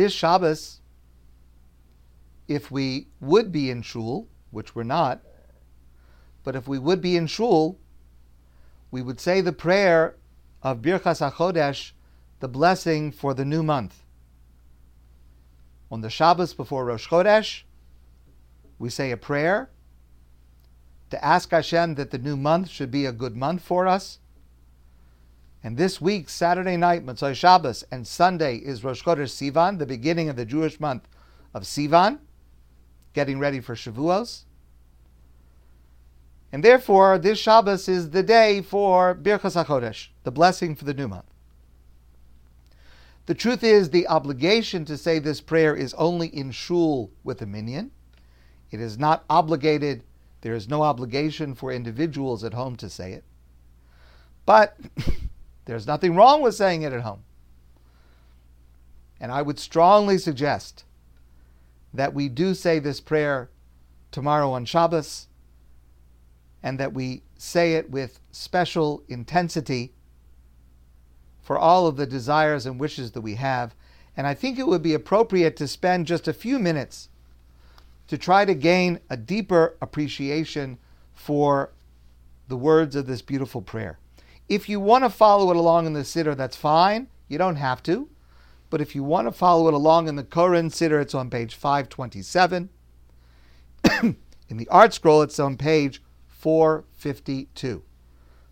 this Shabbos, if we would be in shul, which we're not, but if we would be in shul, we would say the prayer of Birchas HaChodesh, the blessing for the new month. On the Shabbos before Rosh Chodesh, we say a prayer to ask Hashem that the new month should be a good month for us. And this week, Saturday night, Motzei Shabbos, and Sunday is Rosh Chodesh Sivan, the beginning of the Jewish month of Sivan, getting ready for Shavuos. And therefore, this Shabbos is the day for Birchas HaChodesh, the blessing for the new month. The truth is, the obligation to say this prayer is only in shul with a minyan. It is not obligated, there is no obligation for individuals at home to say it. But there's nothing wrong with saying it at home. And I would strongly suggest that we do say this prayer tomorrow on Shabbos and that we say it with special intensity for all of the desires and wishes that we have. And I think it would be appropriate to spend just a few minutes to try to gain a deeper appreciation for the words of this beautiful prayer. If you want to follow it along in the Siddur, that's fine. You don't have to. But if you want to follow it along in the Koren Siddur, it's on page 527. in the ArtScroll, it's on page 452.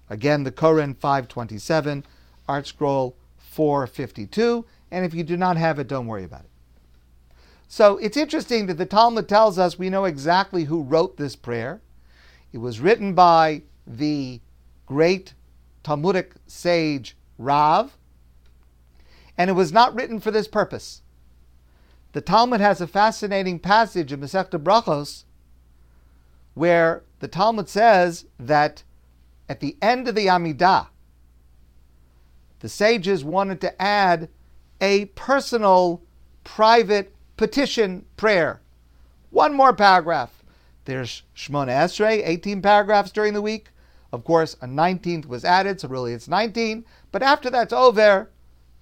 Again, the Koren 527, ArtScroll 452. And if you do not have it, don't worry about it. So it's interesting that the Talmud tells us we know exactly who wrote this prayer. It was written by the great Talmudic sage Rav, and it was not written for this purpose. The Talmud has a fascinating passage in Masechta Brachos where the Talmud says that at the end of the Amidah, the sages wanted to add a personal, private petition prayer. One more paragraph. There's Shmona Esrei, 18 paragraphs during the week. Of course, a 19th was added, so really it's 19. But after that's over,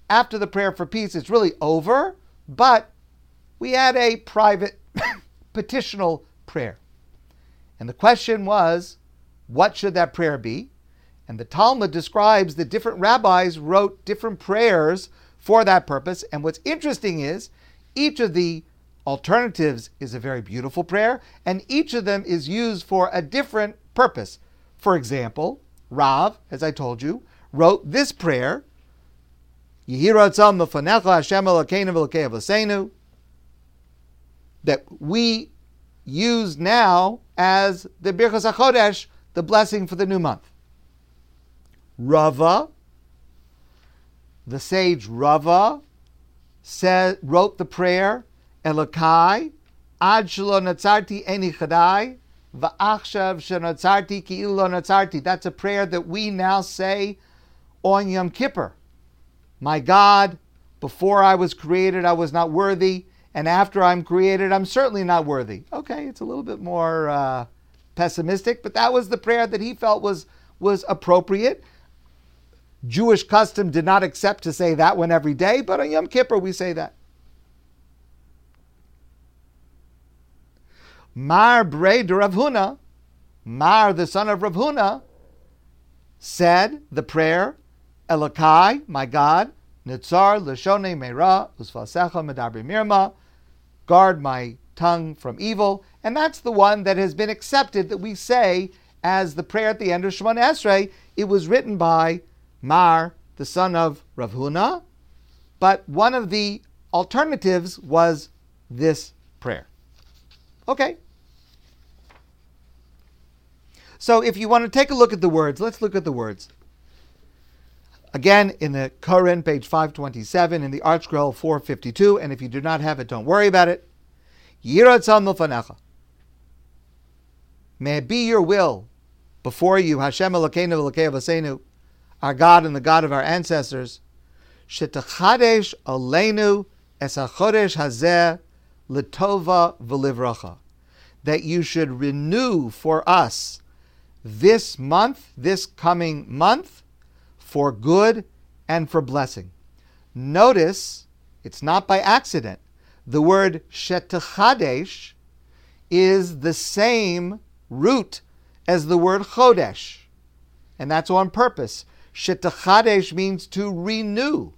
after the prayer for peace, it's really over. But we add a private petitional prayer. And the question was, what should that prayer be? And the Talmud describes that different rabbis wrote different prayers for that purpose. And what's interesting is each of the alternatives is a very beautiful prayer, and each of them is used for a different purpose. For example, Rav, as I told you, wrote this prayer that we use now as the Birchas HaChodesh, the blessing for the new month. Rava, the sage Rava, said, wrote the prayer, Elokai, Ad shelo natzarti eni chadai, va'achshav shenotzarti ki ilo natzarti. That's a prayer that we now say on Yom Kippur. My God, before I was created, I was not worthy and after I'm created, I'm certainly not worthy. Okay, it's a little bit more uh, pessimistic, but that was the prayer that he felt was was appropriate. Jewish custom did not accept to say that one every day, but on Yom Kippur we say that. Mar Brei d'Rav Huna, Mar, the son of Rav Huna, said the prayer, Elokai, my God, Nitzar Lashone Meira, Usfasecha Medabri Mirma, guard my tongue from evil. And that's the one that has been accepted that we say as the prayer at the end of Shemona Esrei. It was written by Mar, the son of Rav Huna, but one of the alternatives was this prayer. Okay. So if you want to take a look at the words, let's look at the words. Again, in the Koren, page 527, in the ArtScroll 452, and if you do not have it, don't worry about it. May it be your will before you, Hashem Elokeinu Elokeinu our God and the God of our ancestors, Shetachadesh Aleinu Esachodesh Hazeh Litova V'Livracha, that you should renew for us this month, this coming month, for good and for blessing. Notice It's not by accident. The word Shetachadesh is the same root as the word Chodesh. And that's on purpose. Shetachadesh means to renew.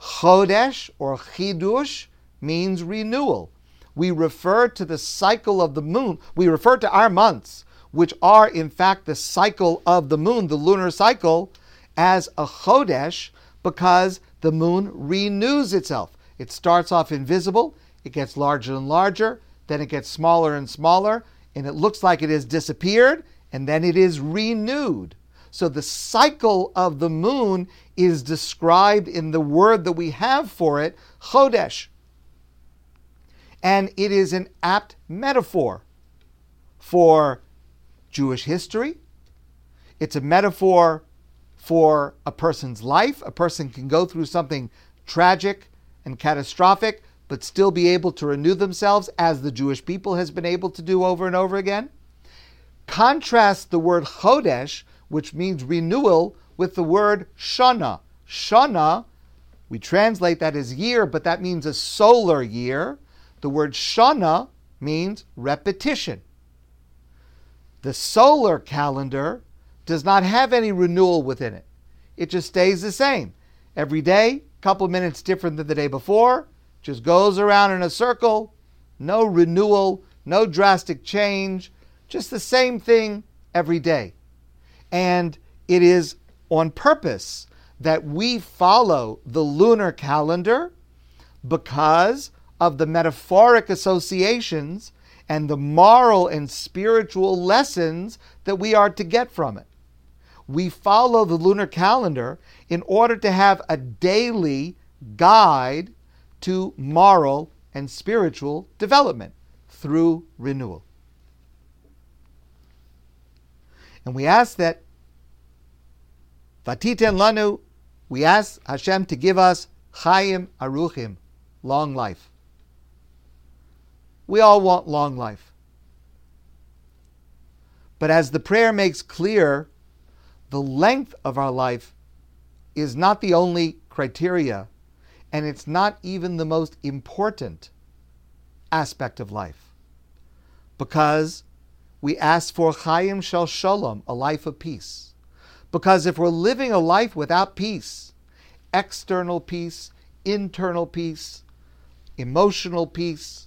Chodesh or Chidush means renewal. We refer to the cycle of the moon. We refer to our months, which are in fact the cycle of the moon, the lunar cycle, as a Chodesh because the moon renews itself. It starts off invisible, it gets larger and larger, then it gets smaller and smaller, and it looks like it has disappeared, and then it is renewed. So the cycle of the moon is described in the word that we have for it, Chodesh. And it is an apt metaphor for Jewish history. It's a metaphor for a person's life. A person can go through something tragic and catastrophic, but still be able to renew themselves as the Jewish people has been able to do over and over again. Contrast the word chodesh, which means renewal, with the word shana. Shana, we translate that as year, but that means a solar year. The word shana means repetition. The solar calendar does not have any renewal within it. It just stays the same. Every day, a couple minutes different than the day before, just goes around in a circle, no renewal, no drastic change, just the same thing every day. And it is on purpose that we follow the lunar calendar because of the metaphoric associations and the moral and spiritual lessons that we are to get from it. We follow the lunar calendar in order to have a daily guide to moral and spiritual development through renewal. And we ask that Vatiten Lanu, we ask Hashem to give us Chaim Aruchim, long life. We all want long life. But as the prayer makes clear, the length of our life is not the only criteria and it's not even the most important aspect of life. Because we ask for Chaim Shel Shalom, a life of peace. Because if we're living a life without peace, external peace, internal peace, emotional peace,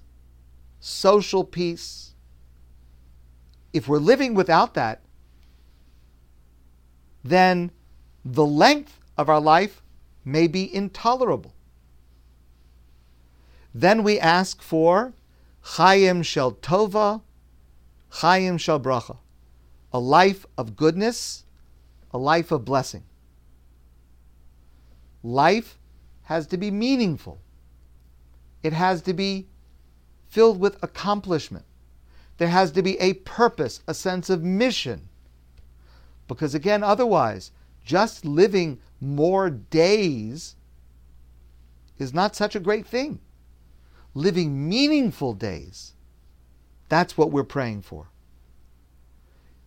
social peace, if we're living without that, then the length of our life may be intolerable. Then we ask for Chaim Shel Tova, Chaim Shel Bracha, a life of goodness, a life of blessing. Life has to be meaningful. It has to be filled with accomplishment. There has to be a purpose, a sense of mission. Because again, otherwise, just living more days is not such a great thing living meaningful days. That's what we're praying for.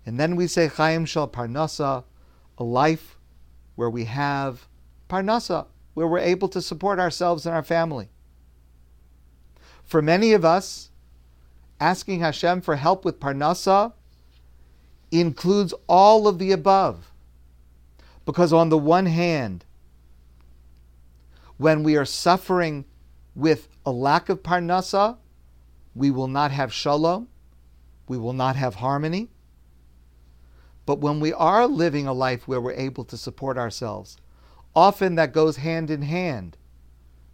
And then we say Chaim Shal Parnasa, a life where we have Parnasa, where we're able to support ourselves and our family. For many of us, asking Hashem for help with Parnasa includes all of the above. Because on the one hand, when we are suffering with a lack of parnasa, we will not have shalom, we will not have harmony. But when we are living a life where we're able to support ourselves, often that goes hand in hand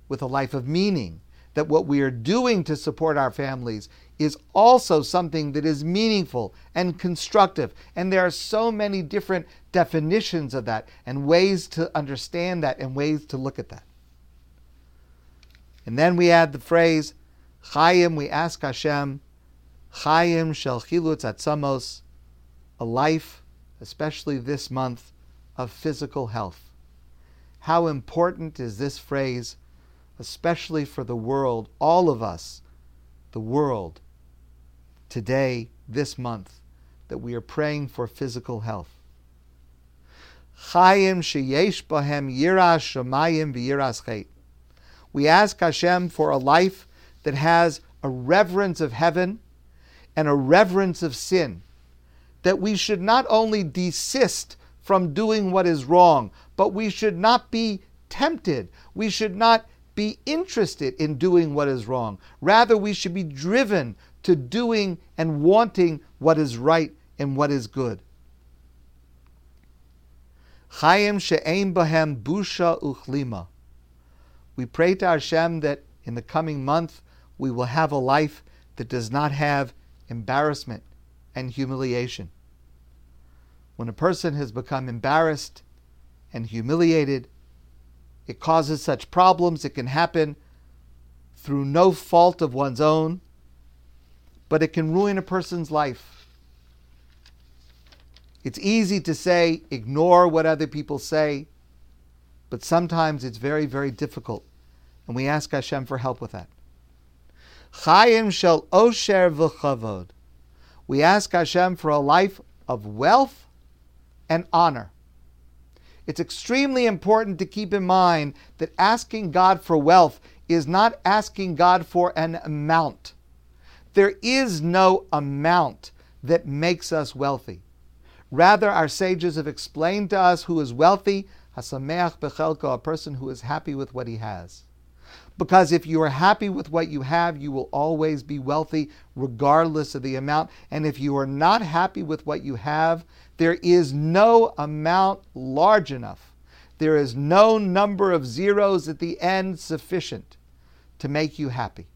with a life of meaning. That what we are doing to support our families is also something that is meaningful and constructive. And there are so many different definitions of that and ways to understand that and ways to look at that. And then we add the phrase, Chaim, we ask Hashem, Chaim shel chilutz atzamos, a life, especially this month, of physical health. How important is this phrase, especially for the world, all of us, the world, today, this month, that we are praying for physical health. Chaim sheyesh bahem yiras shamayim v'yiras We ask Hashem for a life that has a reverence of heaven and a reverence of sin. That we should not only desist from doing what is wrong, but we should not be tempted. We should not be interested in doing what is wrong. Rather, we should be driven to doing and wanting what is right and what is good. Chaim she'ein bahem busha uchlima. We pray to Hashem that in the coming month we will have a life that does not have embarrassment and humiliation. When a person has become embarrassed and humiliated, it causes such problems. It can happen through no fault of one's own, but it can ruin a person's life. It's easy to say, ignore what other people say, but sometimes it's very, very difficult. And we ask Hashem for help with that. Chaim shel osher v'chavod. We ask Hashem for a life of wealth and honor. It's extremely important to keep in mind that asking God for wealth is not asking God for an amount. There is no amount that makes us wealthy. Rather, our sages have explained to us who is wealthy, hasameach bechelko, a person who is happy with what he has. Because if you are happy with what you have, you will always be wealthy, regardless of the amount. And if you are not happy with what you have, there is no amount large enough. There is no number of zeros at the end sufficient to make you happy.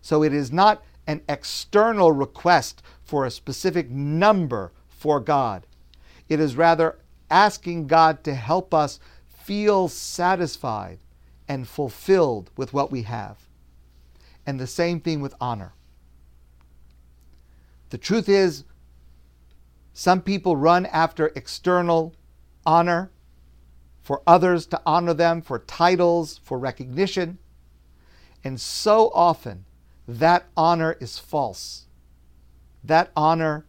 So it is not an external request for a specific number for God. It is rather asking God to help us feel satisfied and fulfilled with what we have. And the same thing with honor. The truth is, some people run after external honor, for others to honor them, for titles, for recognition. And so often, that honor is false. That honor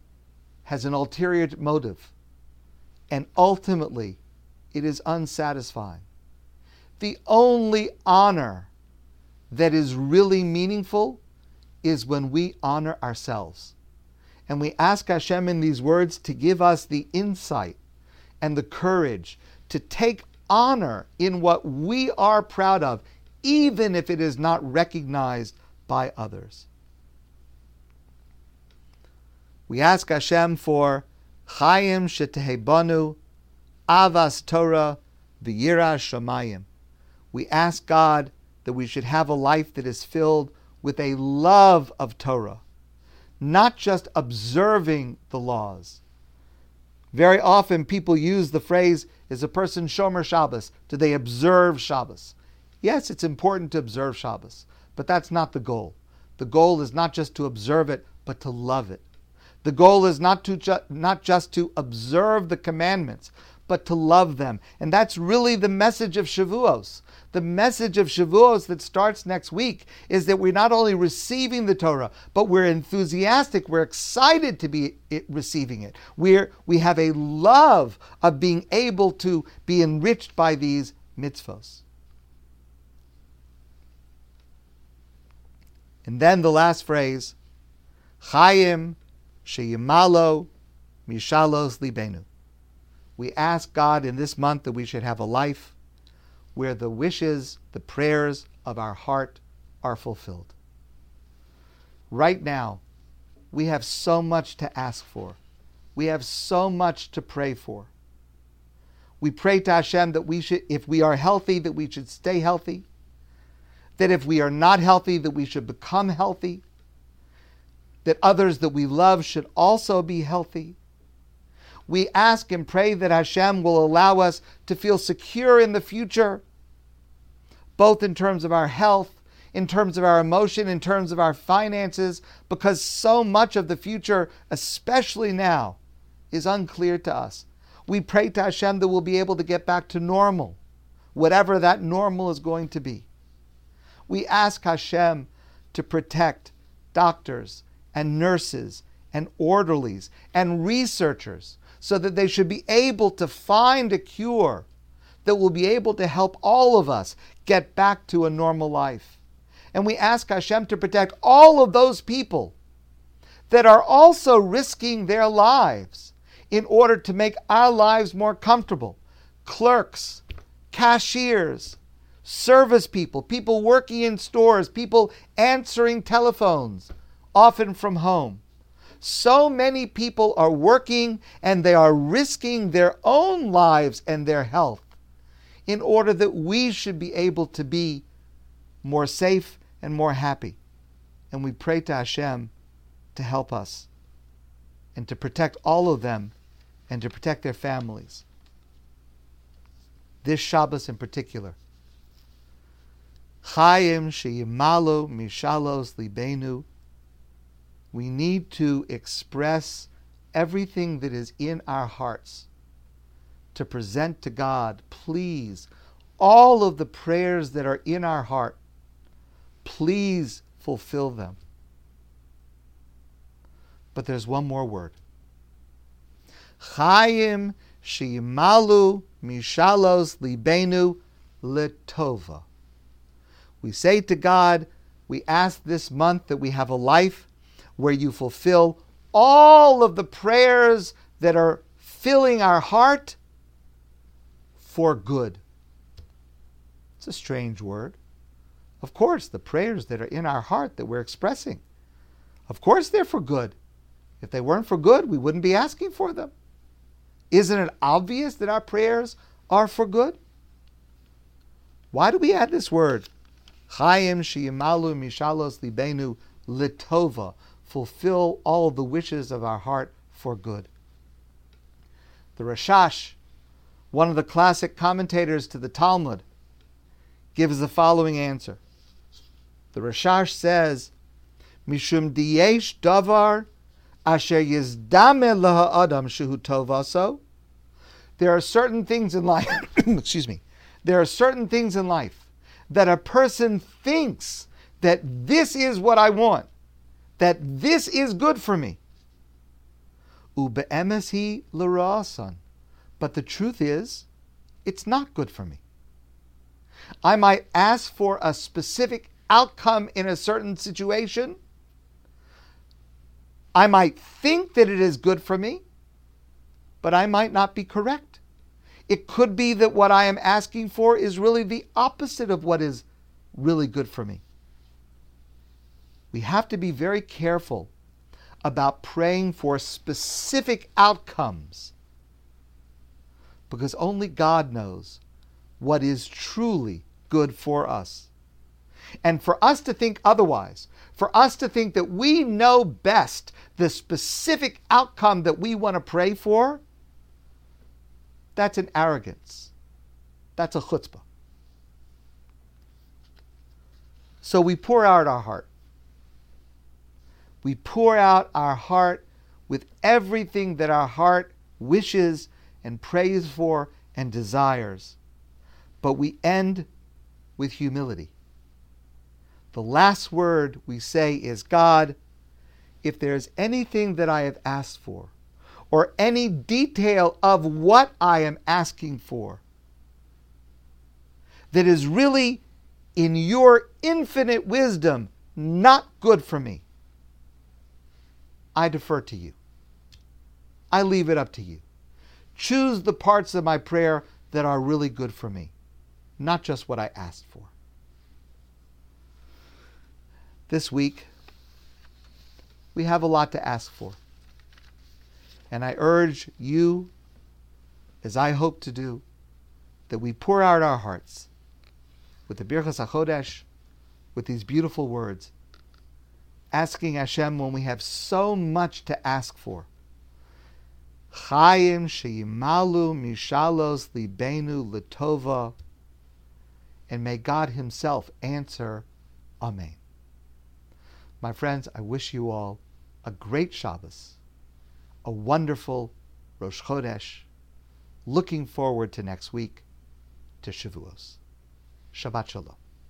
has an ulterior motive. And ultimately, it is unsatisfying the only honor that is really meaningful is when we honor ourselves. And we ask Hashem in these words to give us the insight and the courage to take honor in what we are proud of, even if it is not recognized by others. We ask Hashem for Chaim Shetehebanu, Avas Torah, V'yira Shamayim we ask God that we should have a life that is filled with a love of Torah, not just observing the laws. Very often people use the phrase, is a person Shomer Shabbos? Do they observe Shabbos? Yes, it's important to observe Shabbos, but that's not the goal. The goal is not just to observe it, but to love it. The goal is not, to ju- not just to observe the commandments, but to love them. And that's really the message of Shavuos. The message of Shavuos that starts next week is that we're not only receiving the Torah, but we're enthusiastic, we're excited to be receiving it. We're, we have a love of being able to be enriched by these mitzvos. And then the last phrase, Chaim sheyimalo mishalos libenu. We ask God in this month that we should have a life where the wishes, the prayers of our heart are fulfilled. Right now, we have so much to ask for. We have so much to pray for. We pray to Hashem that we should, if we are healthy, that we should stay healthy. That if we are not healthy, that we should become healthy. That others that we love should also be healthy. We ask and pray that Hashem will allow us to feel secure in the future, both in terms of our health, in terms of our emotion, in terms of our finances, because so much of the future, especially now, is unclear to us. We pray to Hashem that we'll be able to get back to normal, whatever that normal is going to be. We ask Hashem to protect doctors and nurses and orderlies and researchers so that they should be able to find a cure that will be able to help all of us get back to a normal life. And we ask Hashem to protect all of those people that are also risking their lives in order to make our lives more comfortable. Clerks, cashiers, service people, people working in stores, people answering telephones, often from home. So many people are working and they are risking their own lives and their health in order that we should be able to be more safe and more happy. And we pray to Hashem to help us and to protect all of them and to protect their families. This Shabbos in particular. Chaim sheyimalu mishalos libenu we need to express everything that is in our hearts to present to God. Please, all of the prayers that are in our heart, please fulfill them. But there's one more word. Chaim shimalu mishalos libenu letova. We say to God, we ask this month that we have a life where you fulfill all of the prayers that are filling our heart for good. It's a strange word. Of course, the prayers that are in our heart that we're expressing, of course, they're for good. If they weren't for good, we wouldn't be asking for them. Isn't it obvious that our prayers are for good? Why do we add this word? Chaim shiyimalu mishalos libenu litova fulfill all the wishes of our heart for good. The Rashash, one of the classic commentators to the Talmud, gives the following answer. The Rashash says, Mishum diyesh davar asher yizdame adam shehu tovaso. There are certain things in life, excuse me, there are certain things in life that a person thinks that this is what I want that this is good for me. Ube'emes l'ra'asan. But the truth is, it's not good for me. I might ask for a specific outcome in a certain situation. I might think that it is good for me, but I might not be correct. It could be that what I am asking for is really the opposite of what is really good for me we have to be very careful about praying for specific outcomes because only God knows what is truly good for us. And for us to think otherwise, for us to think that we know best the specific outcome that we want to pray for, that's an arrogance. That's a chutzpah. So we pour out our heart we pour out our heart with everything that our heart wishes and prays for and desires. But we end with humility. The last word we say is God, if there's anything that I have asked for, or any detail of what I am asking for, that is really in your infinite wisdom not good for me, I defer to you. I leave it up to you. Choose the parts of my prayer that are really good for me, not just what I asked for. This week, we have a lot to ask for. And I urge you, as I hope to do, that we pour out our hearts with the Birchas HaChodesh, with these beautiful words asking Hashem when we have so much to ask for. Chaim sheyimalu mishalos libenu letova, and may God Himself answer, Amen. My friends, I wish you all a great Shabbos, a wonderful Rosh Chodesh. Looking forward to next week, to Shavuos. Shabbat Shalom.